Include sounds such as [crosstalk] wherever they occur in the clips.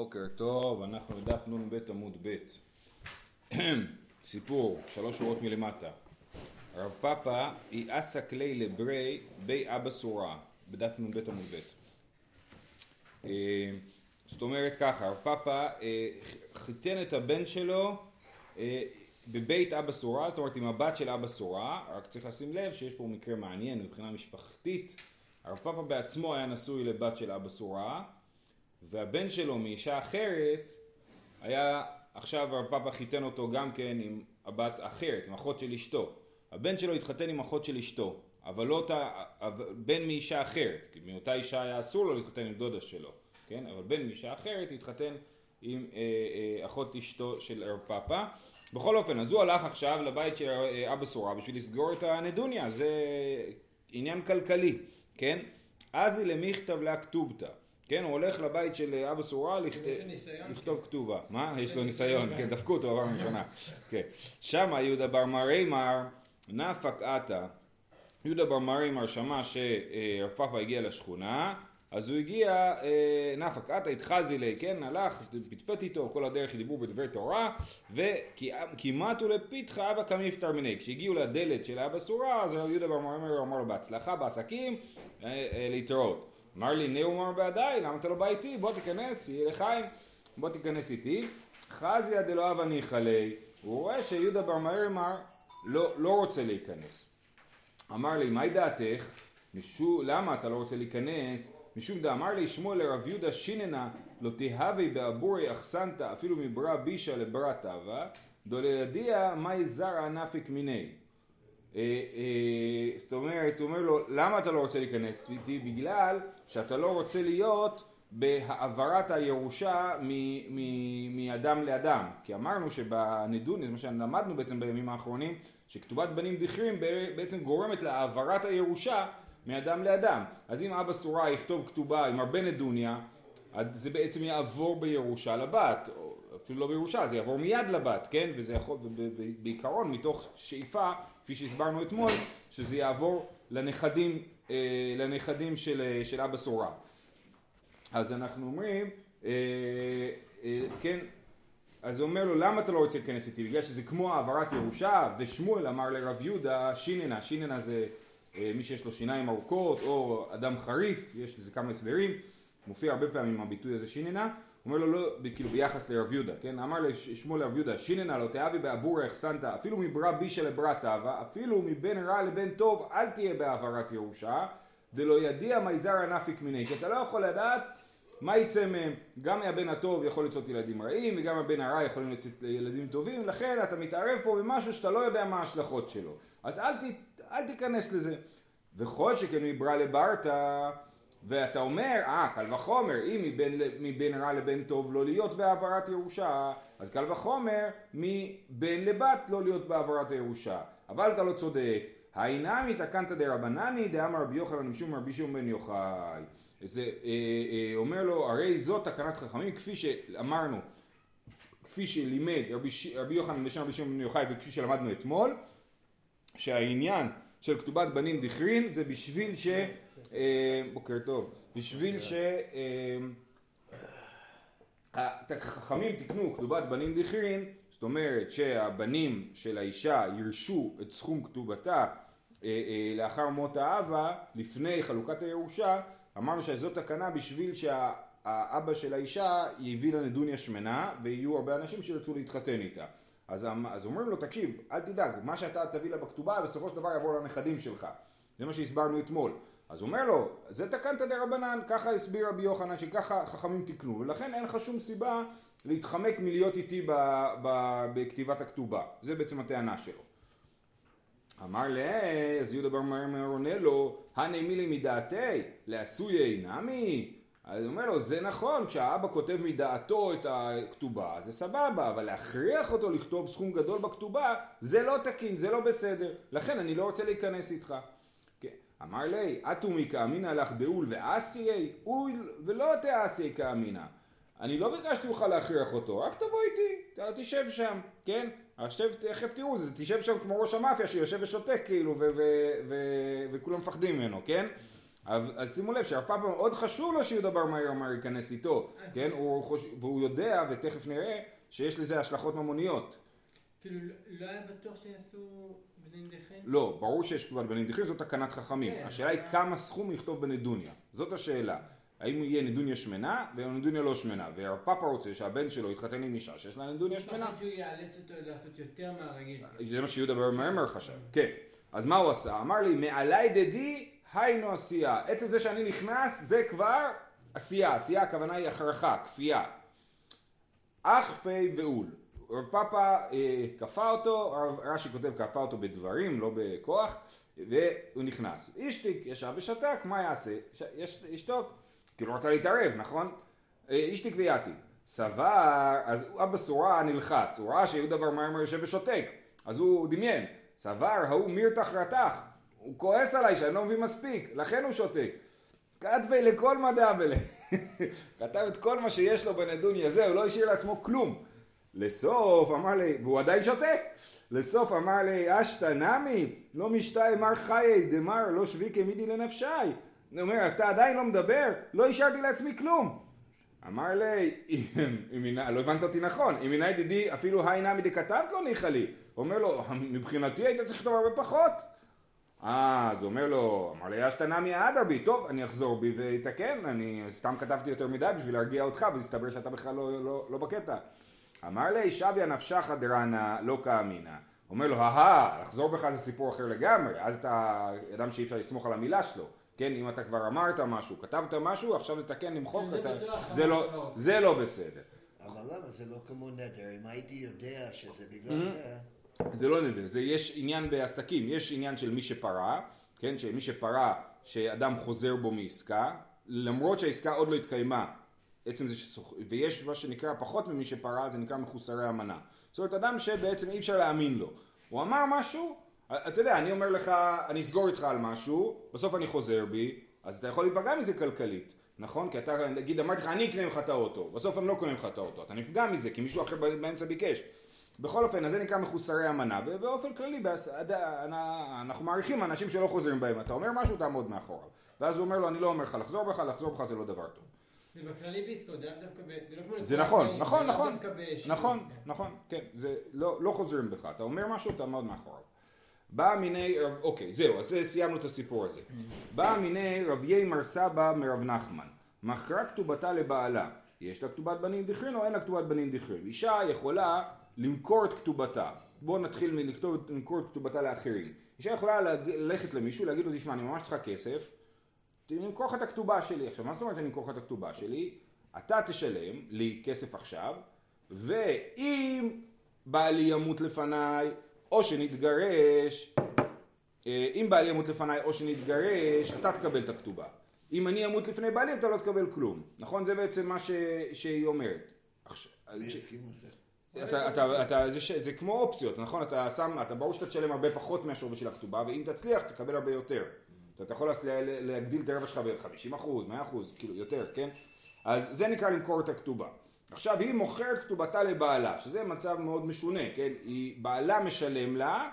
בוקר טוב, אנחנו בדף נ"ב עמוד ב' [clears throat] סיפור, שלוש שורות מלמטה. רב פאפא היא אסא כלי לברי בי אבא סורה בדף נ"ב עמוד ב' אה, זאת אומרת ככה, רב פאפא אה, חיתן את הבן שלו אה, בבית אבא סורה, זאת אומרת עם הבת של אבא סורה, רק צריך לשים לב שיש פה מקרה מעניין מבחינה משפחתית. הרב פאפא בעצמו היה נשוי לבת של אבא סורה והבן שלו מאישה אחרת היה עכשיו הרב פאפא חיתן אותו גם כן עם הבת אחרת, עם אחות של אשתו. הבן שלו התחתן עם אחות של אשתו, אבל לא אותה, בן מאישה אחרת, כי מאותה אישה היה אסור לו להתחתן עם דודה שלו, כן? אבל בן מאישה אחרת התחתן עם אה, אה, אחות אשתו של הרב פאפא. בכל אופן, אז הוא הלך עכשיו לבית של אה, אבא סורה בשביל לסגור את הנדוניה, זה עניין כלכלי, כן? אז היא למכתב להכתובתא. כן, הוא הולך לבית של אבא סורה לכתוב כתובה. מה? יש לו ניסיון, כן, דפקו אותו בפעם ראשונה. [laughs] כן. שמה יהודה בר מרימר נפק עתה. יהודה בר מרימר שמע שרב פאפה הגיע לשכונה, אז הוא הגיע, אה, נפק עתה התחזי לי, כן, הלך, פטפט איתו, כל הדרך דיברו בדברי תורה, וכמעטו לפתחה אבא כמפטר מיני. כשהגיעו לדלת של אבא סורה, אז יהודה בר מרימר אמר לו בהצלחה בעסקים, אה, אה, להתראות. אמר לי נאו אמר בעדיי, למה אתה לא בא איתי? בוא תיכנס, יהיה לחיים, בוא תיכנס איתי. חזיה דלא הווה ניחא ליה, הוא רואה שיהודה בר מהרמר לא, לא רוצה להיכנס. אמר לי, מהי דעתך? משו, למה אתה לא רוצה להיכנס? משום דאמר לי שמואל לרב יהודה שיננה לא תהווה באבורי אחסנתא אפילו מברא בישה לברא תבה דולידיה מאי זרע נפיק מיני אה, זאת אומרת, הוא אומר לו, למה אתה לא רוצה להיכנס איתי? בגלל שאתה לא רוצה להיות בהעברת הירושה מאדם לאדם. כי אמרנו שבנדוני, זה מה שלמדנו בעצם בימים האחרונים, שכתובת בנים דכרים בעצם גורמת להעברת הירושה מאדם לאדם. אז אם אבא סורה יכתוב כתובה עם הרבה נדוניה, זה בעצם יעבור בירושה לבת, אפילו לא בירושה, זה יעבור מיד לבת, כן? וזה יכול, בעיקרון, מתוך שאיפה, כפי שהסברנו אתמול, שזה יעבור לנכדים, אה, לנכדים של, אה, של אבא סורה. אז אנחנו אומרים, אה, כן, אז הוא אומר לו, למה אתה לא רוצה להיכנס איתי? בגלל שזה כמו העברת ירושה, ושמואל אמר לרב יהודה, שיננה, שיננה זה מי שיש לו שיניים ארוכות, או אדם חריף, יש לזה כמה הסברים, מופיע הרבה פעמים הביטוי הזה שיננה, אומר לו לא, כאילו ביחס לרב יהודה, כן? אמר לשמואל לרב יהודה, שיננה לא תאבי באבורי החסנת, אפילו מברא בישה לברא תבה, אפילו מבין רע לבין טוב, אל תהיה בהעברת ירושה, דלא ידיע מייזר נפיק מיני, כי אתה לא יכול לדעת מה יצא מהם, גם מהבן הטוב יכול לצאת ילדים רעים, וגם מהבן הרע יכולים לצאת ילדים טובים, לכן אתה מתערב פה במשהו שאתה לא יודע מה ההשלכות שלו. אז אל, ת, אל תיכנס לזה. וכל שכן מברא לברתא ואתה אומר, אה, קל וחומר, אם מבין, מבין רע לבין טוב לא להיות בהעברת ירושה, אז קל וחומר מבין לבת לא להיות בהעברת הירושה. אבל אתה לא צודק. האינמי תקנת דרבנני דאמר רבי יוחנן משום רבי שמעון בן יוחאי. זה אה, אה, אומר לו, הרי זאת תקנת חכמים, כפי שאמרנו, כפי שלימד רבי, רבי יוחנן בשם רבי שמעון בן יוחאי וכפי שלמדנו אתמול, שהעניין של כתובת בנים דכרין זה בשביל ש... אה, בוקר טוב. בשביל ש... החכמים אה, תיקנו כתובת בנים דכרין, זאת אומרת שהבנים של האישה ירשו את סכום כתובתה אה, לאחר מות האבא, לפני חלוקת הירושה, אמרנו שזאת תקנה בשביל שהאבא של האישה יביא לה נדוניה שמנה ויהיו הרבה אנשים שירצו להתחתן איתה. אז, אז אומרים לו, תקשיב, אל תדאג, מה שאתה תביא לה בכתובה בסופו של דבר יעבור לנכדים שלך. זה מה שהסברנו אתמול. אז אומר לו, זה תקנת דרבנן, ככה הסביר רבי יוחנן, שככה חכמים תיקנו, ולכן אין לך שום סיבה להתחמק מלהיות איתי ב, ב, בכתיבת הכתובה. זה בעצם הטענה שלו. אמר לה, אז יהודה בר מרמר עונה לו, הנה מילי מדעתי, לעשויי נמי. אז הוא אומר לו, זה נכון, כשהאבא כותב מדעתו את הכתובה, זה סבבה, אבל להכריח אותו לכתוב סכום גדול בכתובה, זה לא תקין, זה לא בסדר. לכן אני לא רוצה להיכנס איתך. אמר לי, אטומי כאמינא לך דאול ואסיי, אוי ולא תאסיי כאמינא. אני לא ביקשתי ממך להכריח אותו, רק תבוא איתי, תשב שם, כן? עכשיו תכף תראו, זה תשב שם כמו ראש המאפיה שיושב ושותק כאילו וכולם מפחדים ממנו, כן? אז, שימו לב שהרב פאפה מאוד חשוב לו שיהודה בר מאיר אמר ייכנס איתו, כן? והוא יודע, ותכף נראה, שיש לזה השלכות ממוניות. כאילו, לא היה בטוח שיעשו בני נידחים? לא, ברור שיש כתובת בנדחים, זאת תקנת חכמים. כן. השאלה היא כמה סכום יכתוב בנדוניה. זאת השאלה. האם יהיה נדוניה שמנה ונדוניה לא שמנה. והרב פאפה רוצה שהבן שלו יתחתן עם אישה שיש לה נדוניה שמנה. פחד שהוא יאלץ אותו לעשות יותר מהרגיל. זה מה שיהודה בר מרמר חשב, כן. אז מה הוא עשה? אמר לי, מעלי דדי היינו עשייה. עצם זה שאני נכנס זה כבר עשייה. עשייה הכוונה היא הכרחה, כפייה. אח פי ואול. רב פאפה אה, כפה אותו, הרב רש"י כותב כפה אותו בדברים, לא בכוח, והוא נכנס. אישתיק ישב ושתק, מה יעשה? ש... יש... ישתוק. כאילו רצה להתערב, נכון? אה, אישתיק ויעתי. סבר, אז אבא סורה נלחץ, הוא ראה שיהודה בר מרמר יושב ושותק, אז הוא דמיין. סבר, ההוא מירתח רתח, הוא כועס עליי שאני לא מביא מספיק, לכן הוא שותק. כתבי לכל מדע בלה. [laughs] כתב את כל מה שיש לו בנדוניה הוא לא השאיר לעצמו כלום. לסוף אמר לי, והוא עדיין שותק, לסוף אמר לי, אשתא נמי, לא משתאי מר חיי דמר לא שבי כמידי לנפשי. הוא אומר, אתה עדיין לא מדבר? לא השארתי לעצמי כלום. אמר לי, לא הבנת אותי נכון, אם הנה ידידי אפילו היי נמי דכתבת לא ניחא לי. אומר לו, מבחינתי היית צריך לכתוב הרבה פחות. אה, אז הוא אומר לו, אמר לי, אשתא נמי אדרבי, טוב, אני אחזור בי ואתקן, אני סתם כתבתי יותר מדי בשביל להרגיע אותך, והסתבר שאתה בכלל לא, לא, לא בקטע. אמר לי, שביה נפשך דרנה לא כאמינא. אומר לו, אהה, לחזור בך זה סיפור אחר לגמרי, אז אתה אדם שאי אפשר לסמוך על המילה שלו. כן, אם אתה כבר אמרת משהו, כתבת משהו, עכשיו לתקן, למחוק, זה אתה... זה לא. זה לא בסדר. אבל למה זה לא כמו נדר? אם הייתי יודע שזה בגלל זה... זה לא נדר, זה יש עניין בעסקים, יש עניין של מי שפרע, כן, שמי שפרע, שאדם חוזר בו מעסקה, למרות שהעסקה עוד לא התקיימה, עצם זה שסוח... ויש מה שנקרא פחות ממי שפרע, זה נקרא מחוסרי אמנה. זאת אומרת, אדם שבעצם אי אפשר להאמין לו. הוא אמר משהו, אתה יודע, אני אומר לך, אני אסגור איתך על משהו, בסוף אני חוזר בי, אז אתה יכול להיפגע מזה כלכלית, נכון? כי אתה, נגיד, אמרתי לך, אני אקנה ממך את האוטו, בסוף אני לא קונה ממך את האוטו, אתה נפגע מזה, כי מישהו אחר באמצע ביקש. בכל אופן, אז זה נקרא מחוסרי אמנה, ובאופן כללי, בהס- עד- אנחנו מעריכים אנשים שלא חוזרים בהם, אתה אומר משהו, תעמוד מאחוריו. ואז הוא אומר לו, אני לא אומר לך לחזור בך, לחזור בך זה לא דבר טוב. זה בכללי בעסקאות, זה לאו דווקא ב... זה לא כמו זה לקוח נכון, נכון, נכון, נכון. נכון, כן, זה לא, לא חוזרים בך, אתה אומר משהו, תעמוד מאחוריו. בא מיני, רב- אוקיי, זהו, אז סיימנו את הסיפור הזה. בא מיני רביי מר סבא מרב נחמן, מכרה כתובתה לבעלה, יש לה כתובת בנין דכרין או אין לה כתובת בנין דכרין? אישה יכולה למכור את כתובתה, בואו נתחיל מלכתוב, למכור את כתובתה לאחרים. אישה יכולה ללכת למישהו, להגיד לו, תשמע, אני ממש צריכה כסף, אני אמכור לך את הכתובה שלי. עכשיו, מה זאת אומרת אני אמכור לך את הכתובה שלי? אתה תשלם לי כסף עכשיו, ואם בעלי ימות לפניי, או שנתגרש, אה, אם בעלי ימות לפניי או שנתגרש, אתה תקבל את הכתובה. אם אני אמות לפני בעלי, אתה לא תקבל כלום. נכון? זה בעצם מה ש... שהיא אומרת. עכשיו, מי ש- הסכים לזה? אתה, אתה, אתה, זה, ש, זה כמו אופציות, נכון? אתה שם, אתה ברור שאתה תשלם הרבה פחות מהשווי של הכתובה, ואם תצליח תקבל הרבה יותר. אתה, יכול לה- לה- להגדיל את הרווח שלך ב-50 אחוז, 100 אחוז, כאילו יותר, כן? אז זה נקרא למכור את הכתובה. עכשיו היא מוכרת כתובתה לבעלה, שזה מצב מאוד משונה, כן? היא, בעלה משלם לה,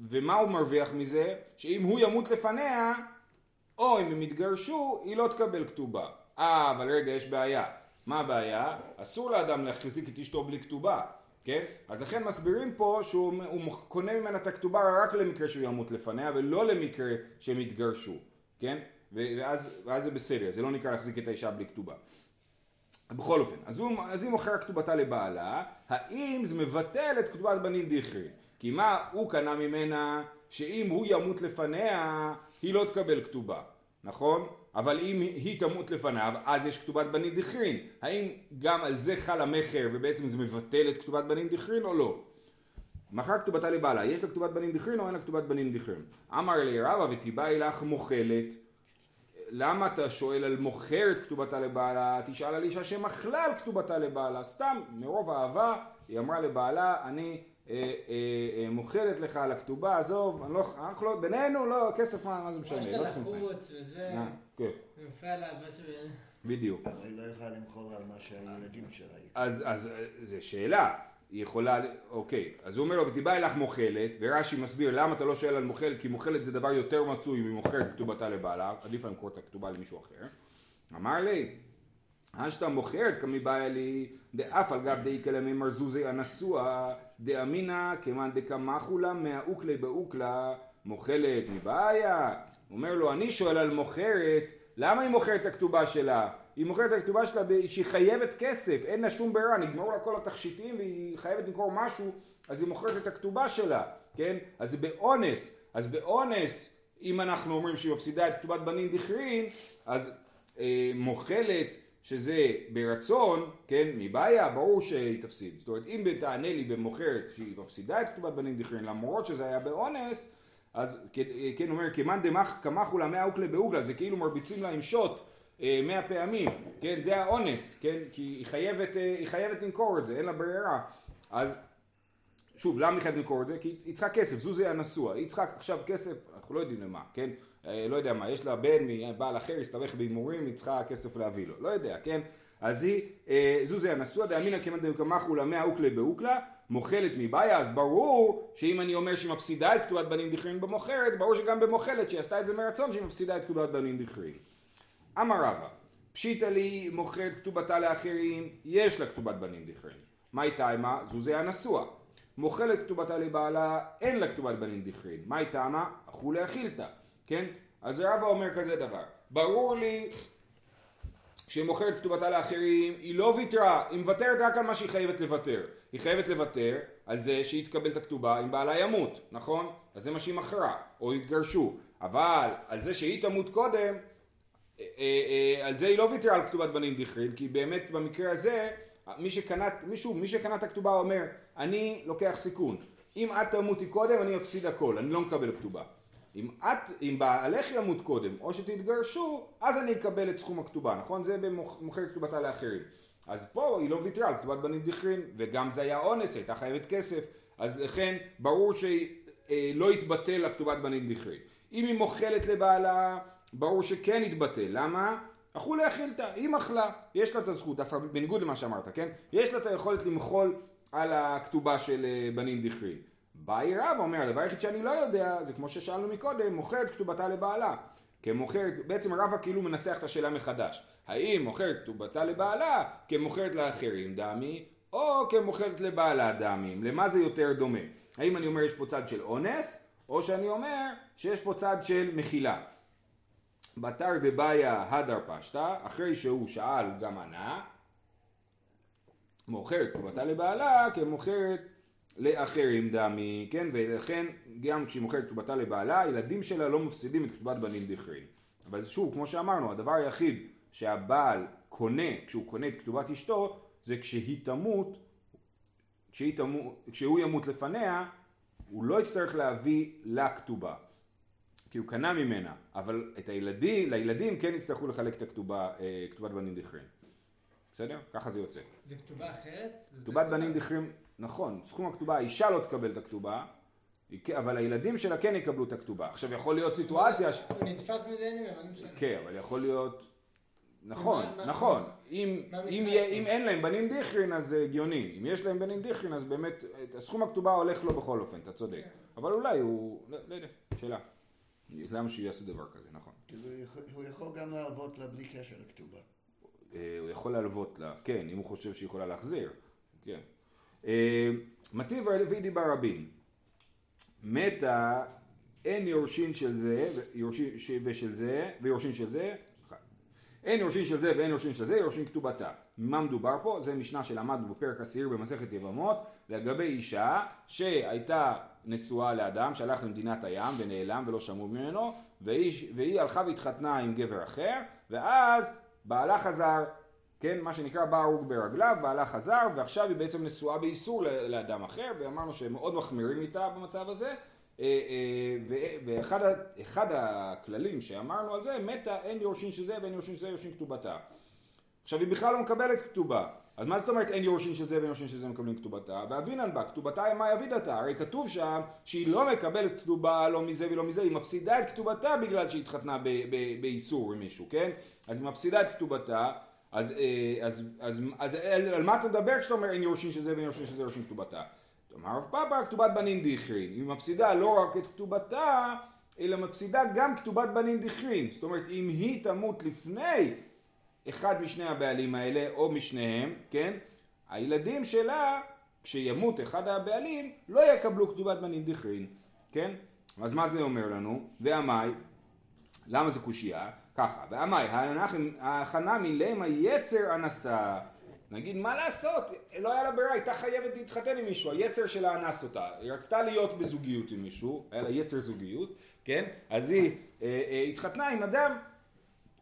ומה הוא מרוויח מזה? שאם הוא ימות לפניה, או אם הם יתגרשו, היא לא תקבל כתובה. אה, אבל רגע, יש בעיה. מה הבעיה? אסור לאדם להחזיק את אשתו בלי כתובה, כן? אז לכן מסבירים פה שהוא קונה ממנה את הכתובה רק למקרה שהוא ימות לפניה, ולא למקרה שהם יתגרשו, כן? ואז, ואז זה בסדר, זה לא נקרא להחזיק את האישה בלי כתובה. בכל אופן, אז, הוא, אז היא מוכרת כתובתה לבעלה, האם זה מבטל את כתובת בנין דיכרין? כי מה הוא קנה ממנה שאם הוא ימות לפניה, היא לא תקבל כתובה, נכון? אבל אם היא תמות לפניו, אז יש כתובת בנין דיכרין. האם גם על זה חל המכר ובעצם זה מבטל את כתובת בנין דיכרין או לא? מכר כתובתה לבעלה, יש לה כתובת בנין דיכרין או אין לה כתובת בנין דיכרין? אמר לי רבא ותיבאי לך מוכלת למה אתה שואל על מוכרת כתובתה לבעלה? תשאל על אישה שמכלה על כתובתה לבעלה. סתם, מרוב אהבה, היא אמרה לבעלה, אני מוכרת לך על הכתובה, עזוב, אני לא, אנחנו לא, בינינו, לא, כסף, מה, מה זה משנה, יש לא לה צריכים חיים. לחוץ וזה, אה, כן, זה מפריע של... בדיוק. אבל היא לא יכולה למכור על מה שהילדים שלה יקרו. אז, אז אה, זו שאלה, היא יכולה, אוקיי, אז הוא אומר לו ותיבא אלך מוכלת, ורש"י מסביר למה אתה לא שואל על מוכלת, כי מוכלת זה דבר יותר מצוי ממוכרת כתובתה לבעלה, עדיף לה למכור את הכתובה למישהו אחר. אמר לי, אשתא מוכרת כמי באה לי דאף על גב דאיקה למימר זוזי הנשוא דאמינא כמאן דקמחולה מהאוקלי באוקלה מוכלת מבעיה. אומר לו אני שואל על מוכרת למה היא מוכרת את הכתובה שלה? היא מוכרת את הכתובה שלה שהיא חייבת כסף, אין לה שום ברירה, נגמרו לה כל התכשיטים והיא חייבת למכור משהו, אז היא מוכרת את הכתובה שלה, כן? אז זה באונס, אז באונס, אם אנחנו אומרים שהיא מפסידה את כתובת בנים דכרין, אז אה, מוכלת שזה ברצון, כן, מבעיה, ברור שהיא תפסיד. זאת אומרת, אם תענה לי במוכרת שהיא מפסידה את כתובת בנים דכרין, למרות שזה היה באונס, אז כן, אומר, כמאן דמח קמחו לה מאה אוקלה באוגלה, זה כאילו מרביצים לה עם שוט אה, מאה פעמים, כן, זה האונס, כן, כי היא חייבת, אה, היא חייבת למכור את זה, אין לה ברירה. אז שוב, למה היא חייבת למכור את זה? כי היא צריכה כסף, זו זה הנשוא, היא צריכה עכשיו כסף, אנחנו לא יודעים למה, כן? אה, לא יודע מה, יש לה בן מבעל אחר, הסתבך בהימורים, היא צריכה כסף להביא לו, לא יודע, כן? אז היא, זו זה הנשוא, דאמינא כמעט דקמחו לה מאה אוקלה באוקלה, מוכלת מבעיה, אז ברור שאם אני אומר שהיא מפסידה את כתובת בנים דכרין במוכרת, ברור שגם במוכלת שהיא עשתה את זה מרצון שהיא מפסידה את כתובת בנים דכרין. אמר רבא, פשיטא לי מוכרת כתובתה לאחרים, יש לה כתובת בנים דכרין. מאי תימה? זוזי הנשוא. מוכלת כתובתה לבעלה, אין לה כתובת בנים דכרין. מאי תמה? אכולי אכילתא. כן? אז רבא אומר כזה דבר. ברור לי שהיא מוכרת כתובתה לאחרים, היא לא ויתרה, היא מוותרת רק על מה שהיא חייבת לוותר. היא חייבת לוותר על זה שהיא תקבל את הכתובה אם בעלה ימות, נכון? אז זה מה שהיא מכרה, או יתגרשו. אבל על זה שהיא תמות קודם, אה, אה, על זה היא לא ויתרה על כתובת בנים דכרין, כי באמת במקרה הזה, מי שקנה, מישהו, מי שקנה את הכתובה אומר, אני לוקח סיכון. אם את תמותי קודם, אני אפסיד הכל, אני לא מקבל כתובה. אם את, אם בעלך ימות קודם, או שתתגרשו, אז אני אקבל את סכום הכתובה, נכון? זה במוכר כתובתה לאחרים. אז פה היא לא ויתרה על כתובת בנים דכרין, וגם זה היה אונס, הייתה חייבת כסף, אז לכן ברור שלא אה, יתבטל הכתובת בנים דכרין. אם היא מוכלת לבעלה, ברור שכן יתבטל, למה? אכול להכילתא, היא מחלה, יש לה את הזכות, דווקא בניגוד למה שאמרת, כן? יש לה את היכולת למחול על הכתובה של אה, בנים דכרין. באי רב אומר, הדבר היחיד שאני לא יודע, זה כמו ששאלנו מקודם, מוכרת כתובתה לבעלה. כמוכרת, בעצם רבא כאילו מנסח את השאלה מחדש. האם מוכרת כתובתה לבעלה כמוכרת לאחרים דמי, או כמוכרת לבעלה דמים? למה זה יותר דומה? האם אני אומר יש פה צד של אונס, או שאני אומר שיש פה צד של מחילה. בתר דבעיה הדר פשטה, אחרי שהוא שאל הוא גם ענה, מוכרת כתובתה לבעלה כמוכרת לאחרים דמי, כן, ולכן גם כשהיא מוכרת כתובתה לבעלה, הילדים שלה לא מפסידים את כתובת בנים דכרין. אבל שוב, כמו שאמרנו, הדבר היחיד שהבעל קונה, כשהוא קונה את כתובת אשתו, זה כשהיא תמות, כשהיא תמות, כשהוא ימות לפניה, הוא לא יצטרך להביא לה כתובה. כי הוא קנה ממנה, אבל את הילדים, לילדים כן יצטרכו לחלק את הכתובה, אה, כתובת בנים דכרין. בסדר? ככה זה יוצא. זה כתובה אחרת? כתובת בנים דכרין, נכון, סכום הכתובה, האישה לא תקבל את הכתובה, אבל הילדים שלה כן יקבלו את הכתובה. עכשיו יכול להיות סיטואציה... הוא נדפק מזה, אבל לא משנה. כן, אבל יכול להיות... נכון, נכון. אם, אם, אם אין להם בנים דיכרין אז זה הגיוני. אם יש להם בנים דיכרין אז באמת, הסכום הכתובה הולך לו בכל אופן, אתה צודק. כן. אבל אולי הוא... לא, לא יודע, שאלה. למה שיעשו דבר כזה, נכון. הוא יכול גם להלוות לה בלי קשר לכתובה. אה, הוא יכול להלוות לה, כן, אם הוא חושב שהיא יכולה להחזיר. כן. אה, מטיב הרביעי דיבר רבים. מתה אין יורשין של זה ושל זה ויורשין של זה אין יורשין של זה ואין יורשין של זה, יורשין כתובתה. מה מדובר פה? זה משנה שלמדנו בפרק עשיר במסכת יבמות לגבי אישה שהייתה נשואה לאדם שהלך למדינת הים ונעלם ולא שמעו ממנו והיא, והיא הלכה והתחתנה עם גבר אחר ואז בעלה חזר, כן, מה שנקרא בא הרוג ברגליו, בעלה חזר ועכשיו היא בעצם נשואה באיסור לאדם אחר ואמרנו שהם מאוד מחמירים איתה במצב הזה. אה, אה, ואחד הכללים שאמרנו על זה, מתה אין יורשין של זה ואין יורשין של זה יורשין כתובתה. עכשיו היא בכלל לא מקבלת כתובה, אז מה זאת אומרת אין יורשין של זה ואין יורשין של זה מקבלים כתובתה? ואבינן בה, כתובתה מה יבידתה? הרי כתוב שם שהיא לא מקבלת כתובה לא מזה ולא מזה, היא מפסידה את כתובתה בגלל שהיא התחתנה באיסור עם מישהו, כן? אז היא מפסידה את כתובתה, אז, אה, אז, אז, אז על, מה אתה מדבר כשאתה אומר אין יורשין של זה ואין יורשין של זה יורשין כתובתה? אמר רב פאפא כתובת בנין דיכרין, היא מפסידה לא רק את כתובתה, אלא מפסידה גם כתובת בנין דיכרין, זאת אומרת אם היא תמות לפני אחד משני הבעלים האלה או משניהם, כן, הילדים שלה כשימות אחד הבעלים לא יקבלו כתובת בנין דיכרין, כן, אז מה זה אומר לנו? ועמי, למה זה קושייה? ככה, ועמי, ההכנה מלמה יצר אנסה נגיד מה לעשות, לא היה לה ברירה, הייתה חייבת להתחתן עם מישהו, היצר שלה אנס אותה, היא רצתה להיות בזוגיות עם מישהו, היה לה יצר זוגיות, כן? אז היא אה, אה, התחתנה עם אדם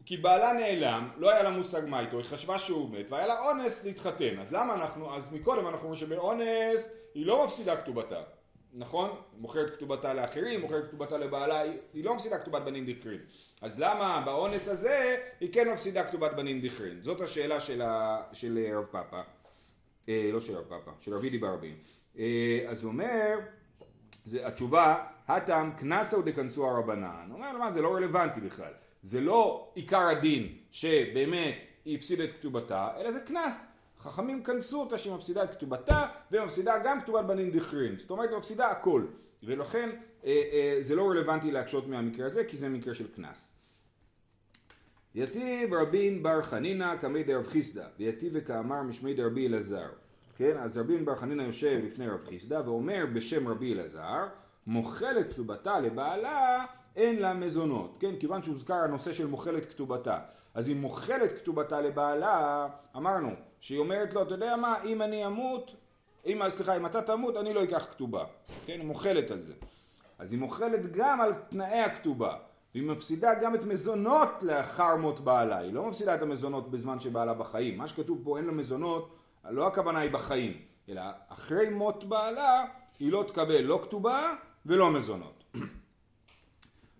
כי בעלה נעלם, לא היה לה מושג מה איתו, היא חשבה שהוא מת והיה לה אונס להתחתן, אז למה אנחנו, אז מקודם אנחנו אומרים שבאונס היא לא מפסידה כתובתה, נכון? מוכרת כתובתה לאחרים, מוכרת כתובתה לבעלה, היא לא מפסידה כתובת בנים דקרים. אז למה באונס הזה היא כן מפסידה כתובת בנים דכרין? זאת השאלה של, ה, של רב פאפא, אה, לא של רב פאפא, של רבידי ברבין. אה, אז הוא אומר, זה, התשובה, הטעם קנסו דכנסו הרבנן. הוא אומר, מה זה לא רלוונטי בכלל. זה לא עיקר הדין שבאמת היא הפסידה את כתובתה, אלא זה קנס. חכמים כנסו אותה שהיא מפסידה את כתובתה ומפסידה גם כתובת בנים דכרין. זאת אומרת היא מפסידה הכל. ולכן אה, אה, זה לא רלוונטי להקשות מהמקרה הזה כי זה מקרה של קנס. יתיב רבין בר חנינא קמי דרב חיסדא ויתיב וכאמר משמי דרבי אלעזר כן אז רבין בר חנינא יושב לפני רב חיסדא ואומר בשם רבי אלעזר מוכלת כתובתה לבעלה אין לה מזונות כן? כיוון שהוזכר הנושא של מוכלת כתובתה. אז אם מוכלת כתובתה לבעלה אמרנו שהיא אומרת לו אתה יודע מה? אם אני אמות אם, סליחה אם אתה תמות אני לא אקח כתובה. כן? היא מוכלת על זה. אז היא מוכלת גם על תנאי הכתובה והיא מפסידה גם את מזונות לאחר מות בעלה, היא לא מפסידה את המזונות בזמן שבעלה בחיים, מה שכתוב פה אין לה מזונות, לא הכוונה היא בחיים, אלא אחרי מות בעלה היא לא תקבל לא כתובה ולא מזונות.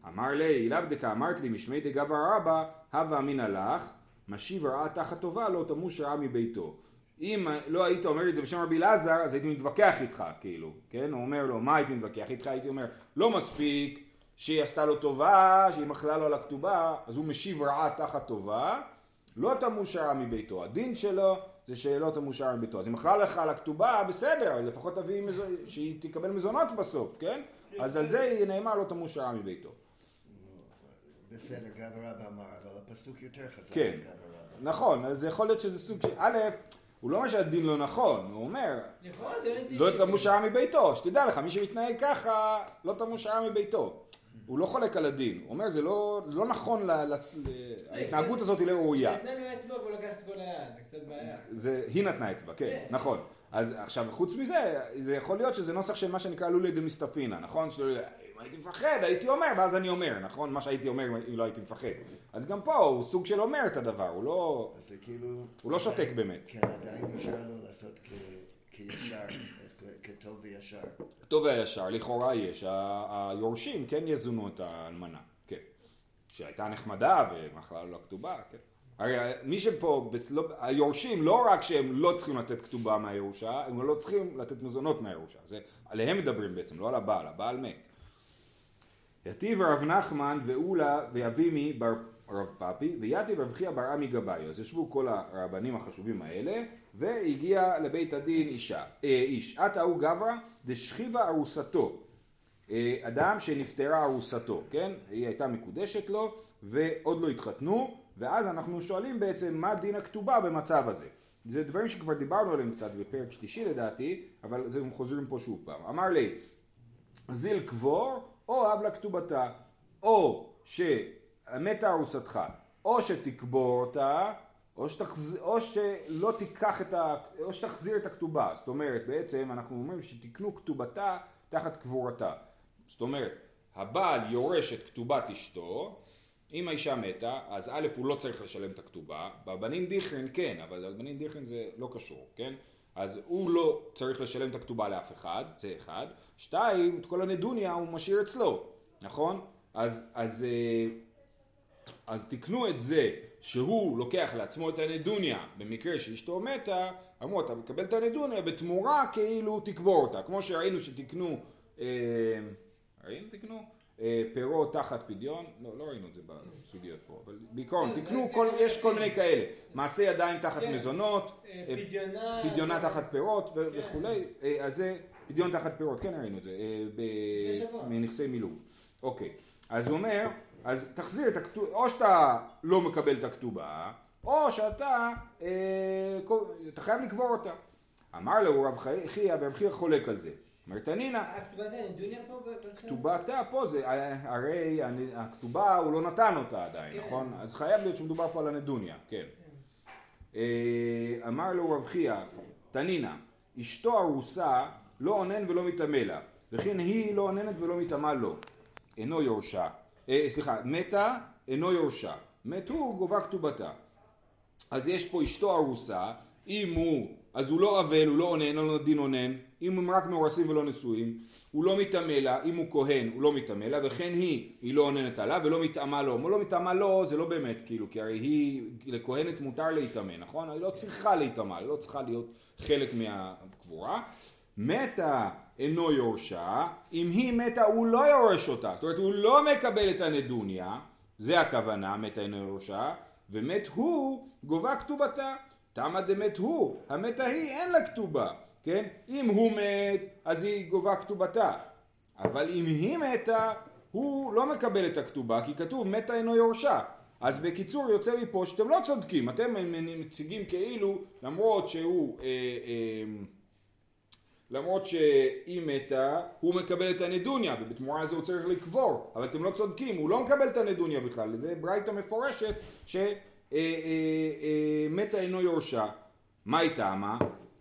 אמר לי, לאו דקה אמרת לי משמי דגבר רבא, הווה אמינא לך, משיב רעה תחת טובה לא תמוש רעה מביתו. אם לא היית אומר את זה בשם רבי אלעזר, אז הייתי מתווכח איתך, כאילו, כן? הוא אומר לו, מה הייתי מתווכח איתך? הייתי אומר, לא מספיק שהיא עשתה לו טובה, שהיא מחלה לו על הכתובה, אז הוא משיב רעה תחת טובה, לא תמוש רעה מביתו. הדין שלו זה שלא תמוש רעה מביתו. אז היא מחלה לך על הכתובה, בסדר, לפחות תביא מזו... שהיא תקבל מזונות בסוף, כן? אז על זה היא נאמר לא תמוש רעה מביתו. בסדר, גב רבא אמר, אבל הפסוק יותר חזק כן, נכון, אז יכול להיות שזה סוג של, א', הוא לא אומר שהדין לא נכון, הוא אומר, נכון, לא תמוש רעה מביתו, שתדע לך, מי שמתנהג ככה, לא תמוש רעה מביתו. הוא לא חולק על הדין, הוא אומר זה לא, לא נכון, ההתנהגות הזאת היא לא ראויה. נתנה לו אצבע והוא לקח את כל היד, זה קצת בעיה. זה, היא נתנה אצבע, כן, כן. נכון. אז עכשיו חוץ מזה, זה יכול להיות שזה נוסח של מה שנקרא לולי דמסטפינה, נכון? הייתי מפחד הייתי אומר ואז אני אומר, נכון? מה שהייתי אומר אם לא הייתי מפחד. אז גם פה הוא סוג של אומר את הדבר, הוא לא, אז זה כאילו... הוא לא שותק באמת. כן, עדיין נשאר לו לעשות כישר, כטוב וישר. טוב והישר, לכאורה יש, היורשים כן יזונו את האלמנה, כן. שהייתה נחמדה ומחלה לא כתובה, כן. הרי מי שפה, לא- היורשים לא רק שהם לא צריכים לתת כתובה מהירושה, הם לא צריכים לתת מזונות מהירושה, זה עליהם מדברים בעצם, לא על הבעל, הבעל מת. יתיב רב נחמן ואולה ואבימי בר רב פאפי ויתיב רב חייא בר עמי גבאי. אז ישבו כל הרבנים החשובים האלה והגיע לבית הדין אישה, אה, איש. עתה הוא גברא דשכיבה ארוסתו. אה, אדם שנפטרה ארוסתו כן? היא הייתה מקודשת לו ועוד לא התחתנו ואז אנחנו שואלים בעצם מה דין הכתובה במצב הזה. זה דברים שכבר דיברנו עליהם קצת בפרק שלישי לדעתי אבל זה הם חוזרים פה שוב פעם. אמר לי זיל קבור או אב לכתובתה, או שמתה ארוסתך, או שתקבור אותה, או, שתחז... או שלא תיקח את ה... או שתחזיר את הכתובה. זאת אומרת, בעצם אנחנו אומרים שתקנו כתובתה תחת קבורתה. זאת אומרת, הבעל יורש את כתובת אשתו, אם האישה מתה, אז א' הוא לא צריך לשלם את הכתובה, בבנין דיכרין כן, אבל בבנין דיכרין זה לא קשור, כן? אז הוא לא צריך לשלם את הכתובה לאף אחד, זה אחד. שתיים, את כל הנדוניה הוא משאיר אצלו, נכון? אז, אז, אה, אז תקנו את זה שהוא לוקח לעצמו את הנדוניה במקרה שאשתו מתה, אמרו אתה מקבל את הנדוניה בתמורה כאילו תקבור אותה, כמו שראינו שתקנו, אה, ראינו תקנו? אה, פירות תחת פדיון, לא, לא ראינו את זה בסוגיות פה, אבל בעיקרון, כן, תקנו, זה- כל, זה- יש כל מיני כאלה, מעשה ידיים תחת כן. מזונות, אה, אה, פדיונה... תחת פירות כן. וכולי, אה, אז זה פדיון תחת פירות, כן ראינו את זה, אה. מנכסי מילוג. אוקיי, אז הוא אומר, אז תחזיר את הכתובה, או שאתה לא מקבל את הכתובה, או שאתה, אה, אתה חייב לקבור אותה. אמר לו רב חייא, ורב חייא חולק על זה. אומר תנינא, כתובתה פה זה, הרי הנ- הכתובה הוא לא נתן אותה עדיין, כן. נכון? אז חייב להיות שמדובר פה על הנדוניה, כן. אה, אמר לו רב חייא, תנינא, אשתו ארוסה לא אונן ולא מטמא לה, וכן היא לא אוננת ולא מטמא לו, אינו יורשה, אה, סליחה, מתה אינו יורשה, מת הוא גובה כתובתה. אז יש פה אשתו ארוסה, אם הוא, אז הוא לא אבל, הוא לא אונן, אין לו דין אונן, אם הם רק מאורסים ולא נשואים, הוא לא מטמא לה, אם הוא כהן הוא לא מטמא לה, וכן היא, היא לא אוננת עליו ולא מטמאה לו. לא מטמאה לו זה לא באמת, כאילו, כי הרי היא, לכהנת מותר להיטמא, נכון? היא לא צריכה להיטמא, היא לא צריכה להיות חלק מהקבורה. מתה אינו יורשה, אם היא מתה הוא לא יורש אותה, זאת אומרת הוא לא מקבל את הנדוניה, זה הכוונה, מתה אינו יורשה, ומת הוא גובה כתובתה. תמה דמת הוא, המתה היא אין לה כתובה, כן? אם הוא מת, אז היא גובה כתובתה. אבל אם היא מתה, הוא לא מקבל את הכתובה, כי כתוב מתה אינו יורשה. אז בקיצור יוצא מפה שאתם לא צודקים, אתם מציגים כאילו, למרות שהוא, אה, אה, למרות שהיא מתה, הוא מקבל את הנדוניה, ובתמורה לזה הוא צריך לקבור, אבל אתם לא צודקים, הוא לא מקבל את הנדוניה בכלל, זה ברייתא מפורשת שמתה אינו יורשה. מה היא טעמה?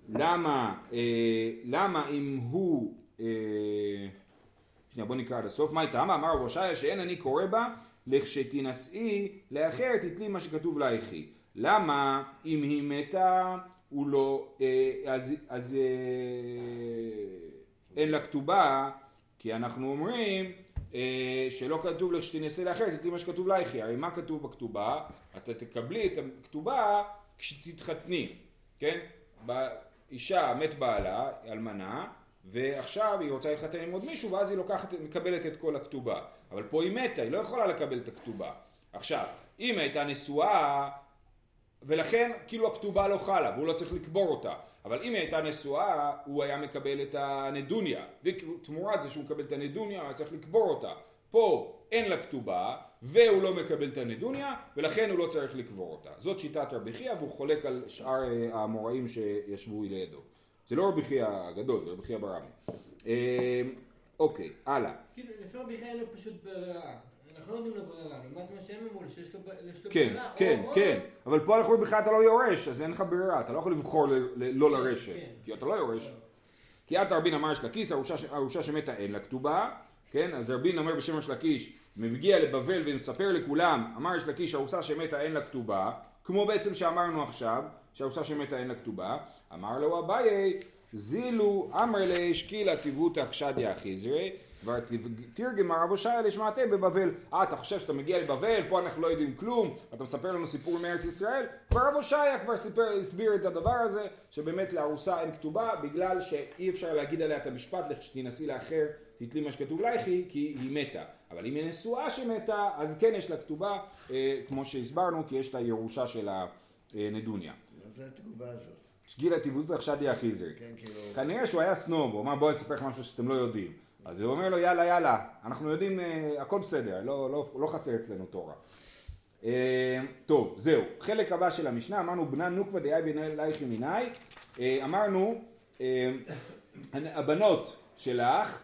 למה, אה, למה אם הוא, אה, שנייה בוא נקרא עד הסוף, מה היא טעמה? אמר רב הושעיה שאין אני קורא בה לכשתינשאי לאחר תתלי מה שכתוב לאחי. למה אם היא מתה הוא לא, אה, אז, אז אה, אין לה כתובה, כי אנחנו אומרים אה, שלא כתוב לך שתינשא לאחר, תתלי מה שכתוב לאחי. הרי מה כתוב בכתובה? אתה תקבלי את הכתובה כשתתחתני, כן? אישה מת בעלה, אלמנה, ועכשיו היא רוצה להתחתן עם עוד מישהו ואז היא לוקחת, מקבלת את כל הכתובה. אבל פה היא מתה, היא לא יכולה לקבל את הכתובה. עכשיו, אם הייתה נשואה, ולכן כאילו הכתובה לא חלה והוא לא צריך לקבור אותה. אבל אם היא הייתה נשואה, הוא היה מקבל את הנדוניה. ותמורת זה שהוא מקבל את הנדוניה, הוא היה צריך לקבור אותה. פה אין לה כתובה, והוא לא מקבל את הנדוניה, ולכן הוא לא צריך לקבור אותה. זאת שיטת רבי חייא, והוא חולק על שאר אה, האמוראים שישבו לידו. זה לא רבי חייא הגדול, זה רבי חייא ברמי. אה, אוקיי, הלאה. כאילו, לפי רבי חייא לו פשוט ברירה. אנחנו לא יודעים לו ברירה, לעומת מה שהם אמרו, שיש לו ב- יש לו כן, כן, כן, אבל פה אנחנו בכלל אתה לא יורש, אז אין לך ברירה, אתה לא יכול לבחור לא לרשת, כן. כי אתה לא יורש. כי את רבין אמר יש לקיס, ארושה שמתה אין לה כתובה, כן, אז רבין אומר בשם יש לקיש, מגיע לבבל ומספר לכולם, אמר יש לקיש ארוסה שמתה אין לה כתובה, כמו בעצם שאמרנו עכשיו, שארוסה שמתה אין לה כתובה, אמר לו אביי, זילו אמר לי שקילה טיבותא חשדיה חיזרי, תרגם הרב הושעיה לשמעתה בבבל. אה, אתה חושב שאתה מגיע לבבל, פה אנחנו לא יודעים כלום, אתה מספר לנו סיפור מארץ ישראל? כבר הרב הושעיה כבר סיפר, הסביר את הדבר הזה, שבאמת לארוסה אין כתובה, בגלל שאי אפשר להגיד עליה את המשפט, שתינשאי לאחר, תתלי מה שכתוב לייכי, כי היא מתה. אבל אם היא נשואה שמתה, אז כן יש לה כתובה, אה, כמו שהסברנו, כי יש את הירושה של הנדוניה. אז זה התגובה הזאת. שגילה טיבותא חשדיה חיזרי. כן, כאילו... כנראה שהוא היה סנוב, הוא אמר בוא אני אספר לך משהו שאתם לא יודעים. אז הוא אומר לו יאללה יאללה, אנחנו יודעים, אה, הכל בסדר, לא, לא, לא חסר אצלנו תורה. אה, טוב, זהו, חלק הבא של המשנה, אמרנו בנה נוקבה דאי בנאלייך ימיני, אה, אמרנו הבנות שלך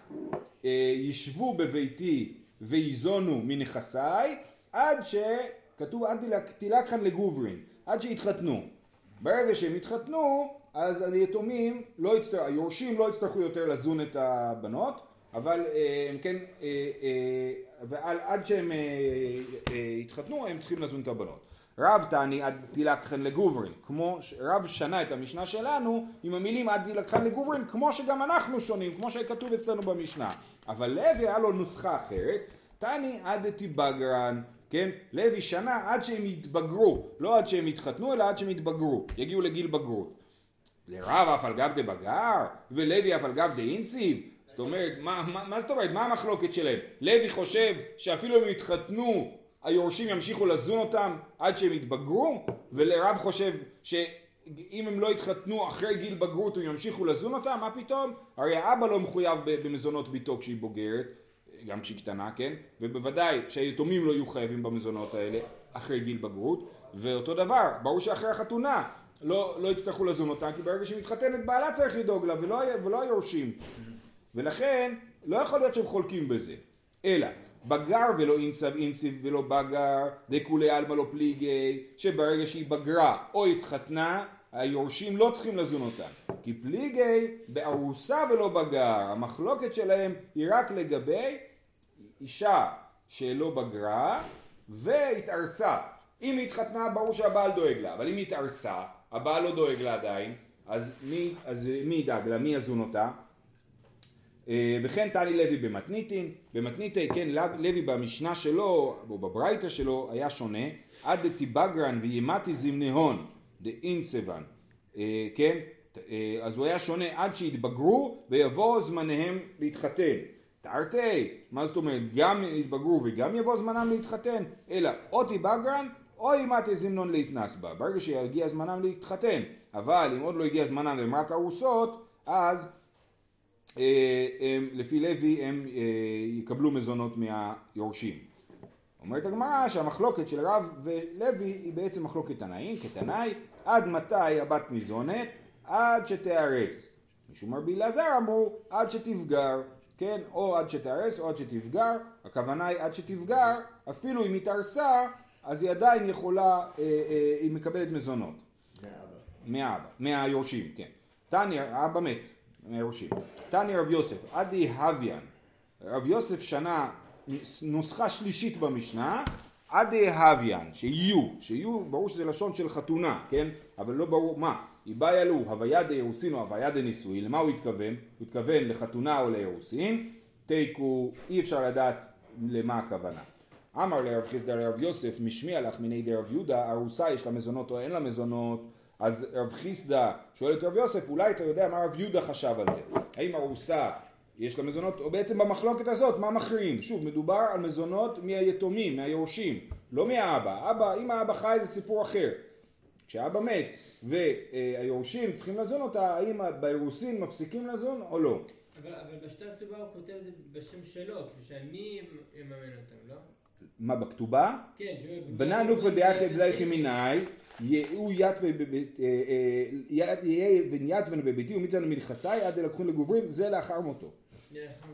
ישבו בביתי וייזונו מנכסיי עד שכתוב עד תילקחן לגוברין, עד שיתחתנו. ברגע שהם יתחתנו, אז היתומים, לא יצטר... היורשים לא יצטרכו יותר לזון את הבנות, אבל אה, הם כן, אה, אה, ועל, עד שהם אה, אה, יתחתנו הם צריכים לזון את הבנות. רב תעני עד תילקחן לגוברין, כמו ש- רב שנה את המשנה שלנו עם המילים עד תילקחן לגוברין, כמו שגם אנחנו שונים, כמו שכתוב אצלנו במשנה. אבל לוי היה לו נוסחה אחרת, תעני עד תיבגרן, כן? לוי שנה עד שהם יתבגרו, לא עד שהם יתחתנו, אלא עד שהם יתבגרו, יגיעו לגיל בגרות. לרב אף על גב דבגר, ולוי אף על גב דאינסיב, זאת אומרת, מה, מה, מה זאת אומרת, מה המחלוקת שלהם? לוי חושב שאפילו אם יתחתנו, היורשים ימשיכו לזון אותם עד שהם יתבגרו, ולרב חושב שאם הם לא יתחתנו אחרי גיל בגרות הם ימשיכו לזון אותם, מה פתאום? הרי האבא לא מחויב במזונות ביתו כשהיא בוגרת, גם כשהיא קטנה, כן? ובוודאי שהיתומים לא יהיו חייבים במזונות האלה אחרי גיל בגרות, ואותו דבר, ברור שאחרי החתונה לא, לא יצטרכו לזון אותה, כי ברגע שהיא מתחתנת בעלה צריך לדאוג לה ולא, ולא היורשים. ולכן לא יכול להיות שהם חולקים בזה. אלא בגר ולא אינצב אינציב ולא בגר דכולי עלמא לא פליגי שברגע שהיא בגרה או התחתנה היורשים לא צריכים לזון אותה כי פליגי בארוסה ולא בגר המחלוקת שלהם היא רק לגבי אישה שלא בגרה והתארסה. אם היא התחתנה ברור שהבעל דואג לה אבל אם היא התארסה הבעל לא דואג לה עדיין. אז מי, אז מי ידאג לה? מי יזון אותה? אה, וכן טלי לוי במתניתין, במתניתי כן לוי במשנה שלו או בברייתא שלו היה שונה. עד דתיבגרן וימתי זמנהון דאינסבן אה, כן? אה, אז הוא היה שונה עד שיתבגרו ויבוא זמניהם להתחתן תרתי מה זאת אומרת גם יתבגרו וגם יבוא זמנם להתחתן אלא או תיבגרן או ימתי זמנון להתנס בה ברגע שיגיע זמנם להתחתן אבל אם עוד לא הגיע זמנם והם רק ארוסות אז אה, הם, לפי לוי הם אה, יקבלו מזונות מהיורשים. אומרת הגמרא שהמחלוקת של רב ולוי היא בעצם מחלוקת תנאים, כתנאי עד מתי הבת ניזונת? עד שתיהרס. משום רבי אלעזר אמרו עד שתפגר, כן? או עד שתיהרס או עד שתפגר, הכוונה היא עד שתפגר, אפילו אם התארסה אז היא עדיין יכולה, אה, אה, היא מקבלת מזונות. מאבא. מהאבא, מהיורשים, כן. תניא, האבא מת, מהיורשים. תניא רב יוסף, עדי הוויאן. רב יוסף שנה נוסחה שלישית במשנה, עדי הוויאן, שיהיו, שיהיו, ברור שזה לשון של חתונה, כן? אבל לא ברור מה. איבאי אלו, הוויה דירוסין או הוויה דנישואין, למה הוא התכוון? הוא התכוון לחתונה או לאירוסין, תיקו, אי אפשר לדעת למה הכוונה. אמר לרב חיסדא לרב יוסף, משמיע לך מיני דרב יהודה, ארוסה יש לה מזונות או אין לה מזונות, אז רב חיסדא שואל את רב יוסף, אולי אתה יודע מה רב יהודה חשב על זה. האם ארוסה יש לה מזונות, או בעצם במחלוקת הזאת, מה מכריעים? שוב, מדובר על מזונות מהיתומים, מהיורשים, לא מהאבא. אבא, אם האבא חי זה סיפור אחר. כשאבא מת והיורשים צריכים לזון אותה, האם באירוסין מפסיקים לזון או לא? אבל אבל בשטר הכתובה הוא כותב את זה בשם שלו, כאילו שאני אממן אותם, לא? מה בכתובה? כן. בנה נוקווה דאחי דלייכי מיני, יהיו יתווה בבית, ית- יהיה ונייתווה בביתי ומצאנו מנכסי עד לקחון לגוברים, זה לאחר מותו.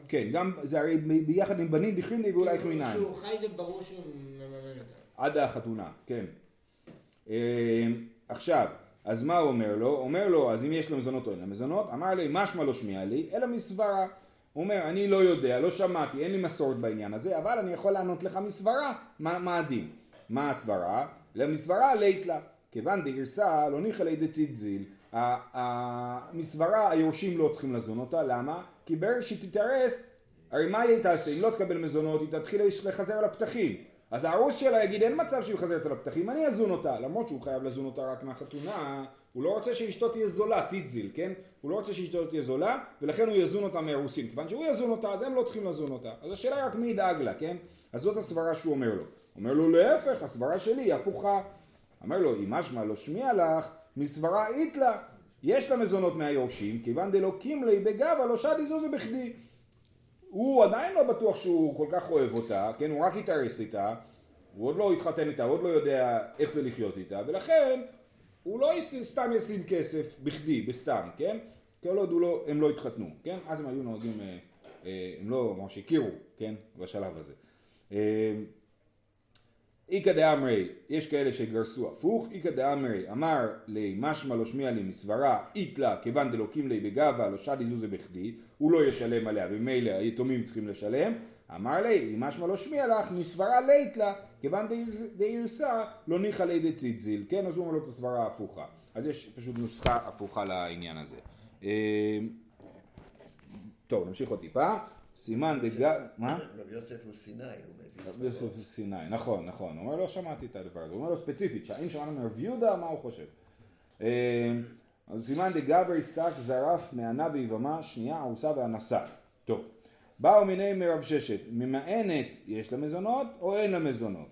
כן, גם זה הרי ביחד עם בנים דכרין לי ואולי מנין. כשהוא חי זה ברור שהוא מממן אותם. עד החתונה, כן. אה, עכשיו, אז מה הוא אומר לו? אומר לו, אז אם יש לו מזונות או אין לו מזונות, אמר לי, משמע לא שמיע לי, אלא מסברה. הוא אומר, אני לא יודע, לא שמעתי, אין לי מסורת בעניין הזה, אבל אני יכול לענות לך מסברה, מה, מה הדין? מה הסברה? למסברה לית לה. כיוון דגרסה לא ניחא לידי צידזיל. המסברה, היורשים לא צריכים לזון אותה, למה? כי ברגע שהיא תתארס, הרי מה היא תעשה? אם לא תקבל מזונות, היא תתחיל לחזר על הפתחים. אז הארוס שלה יגיד, אין מצב שהיא מחזרת על הפתחים, אני אזון אותה. למרות שהוא חייב לזון אותה רק מהחתונה, הוא לא רוצה שאשתו תהיה זולה, טיטזיל, כן? הוא לא רוצה שאשתו תהיה זולה, ולכן הוא יזון אותה מהרוסים. כיוון שהוא יזון אותה, אז הם לא צריכים לזון אותה. אז השאלה רק מי ידאג לה, כן? אז זאת הסברה שהוא אומר לו. אומר לו, להפך, הסברה שלי היא הפוכה. אומר לו, אם משמע לא שמיע לך, מסברה אית לה. יש לה מזונות מהיורשים, כיוון דלא קימלי בגבה לא שדי זו זה בכדי. הוא עדיין לא בטוח שהוא כל כך אוהב אותה, כן, הוא רק התארס איתה, הוא עוד לא התחתן איתה, הוא עוד לא יודע איך זה לחיות איתה, ולכן הוא לא יס- סתם ישים כסף בכדי, בסתם, כן? כל עוד לא, הם לא התחתנו, כן? אז הם היו נוהגים, אה, אה, הם לא ממש הכירו, כן? בשלב הזה. איכא דאמרי, יש כאלה שגרסו הפוך, איכא דאמרי אמר לי משמע לא שמיע לי מסברה איתלה כיוון דלוקים לי בגבה לא שדי זוזה בכדי הוא לא ישלם עליה ומילא היתומים צריכים לשלם. אמר לי משמע לא שמיע לך מסברה לית לה כיוון דאירסה לא ניחא לי דציזיל כן אז הוא אומר לו את הסברה ההפוכה. אז יש פשוט נוסחה הפוכה לעניין הזה. אה, טוב נמשיך עוד טיפה סימן דג... מה? רב יוסף הוא סיני, הוא מביא רבי יוסף סיני, נכון, נכון. הוא אומר לא שמעתי את הדבר הזה. הוא אומר לו ספציפית, האם שמענו מרב יהודה, מה הוא חושב? אה, אז סימן דגברי שק זרף מענה ויבמה, שנייה ארוסה ואנסה. טוב, באו מיני מרב ששת, ממאנת יש לה מזונות או אין לה מזונות?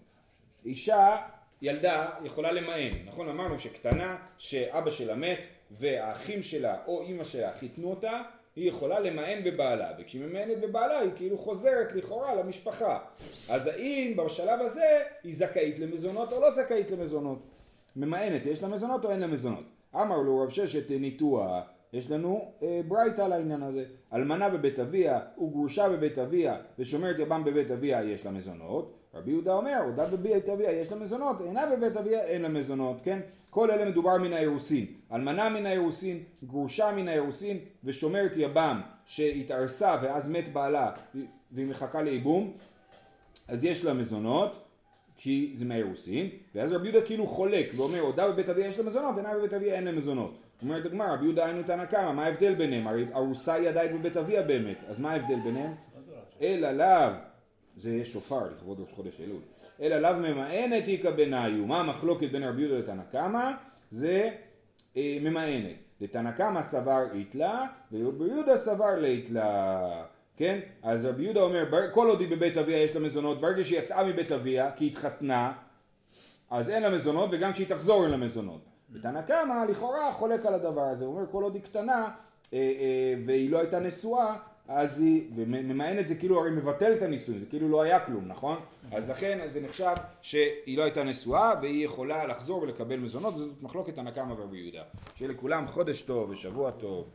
אישה, ילדה, יכולה למאן, נכון? אמרנו שקטנה, שאבא שלה מת והאחים שלה או אימא שלה חיתנו אותה, היא יכולה למאן בבעלה, וכשהיא ממאנת בבעלה היא כאילו חוזרת לכאורה למשפחה. אז האם בשלב הזה היא זכאית למזונות או לא זכאית למזונות? ממאנת, יש לה מזונות או אין לה מזונות? אמר לו רב ששת ניטוע, יש לנו אה, ברייתא על העניין הזה. אלמנה בבית אביה וגרושה בבית אביה ושומרת יבם בבית אביה יש לה מזונות. רבי יהודה אומר, עודה בבית אביה יש לה מזונות, אינה בבית אביה אין לה מזונות, כן? כל אלה מדובר מן האירוסין. אלמנה מן האירוסין, גרושה מן האירוסין ושומרת יבם שהתארסה ואז מת בעלה והיא מחכה לייבום, אז יש לה מזונות. כי זה מהאירוסין, ואז רבי יהודה כאילו חולק ואומר, עודה בבית אביה יש לה מזונות, אינה בבית אביה אין לה מזונות. אומרת הגמרא, רבי יהודה היינו תנא קמא, מה ההבדל ביניהם? הרי ארוסה היא עדיין בבית אביה באמת, אז מה ההבדל ביניהם? אלא לאו, זה יש שופר לכבוד ראש חודש אלול, אלא לאו ממאנת איכא בניו, מה המחלוקת בין רבי יהודה לתנא קמא? זה אה, ממאנת. לתנא קמא סבר איתלה, ורבי יהודה סבר ליתלה. כן? אז רבי יהודה אומר, כל עוד היא בבית אביה יש לה מזונות, ברגע שהיא יצאה מבית אביה, כי היא התחתנה, אז אין לה מזונות, וגם כשהיא תחזור אין לה מזונות. ותנא קמא לכאורה חולק על הדבר הזה, הוא אומר כל עוד היא קטנה אה, אה, והיא לא הייתה נשואה, אז היא, וממאן את זה כאילו הרי מבטל את הנישואים, זה כאילו לא היה כלום, נכון? אז לכן זה נחשב שהיא לא הייתה נשואה והיא יכולה לחזור ולקבל מזונות, וזאת מחלוקת תנא קמא ורבי יהודה. שיהיה לכולם חודש טוב ושבוע טוב.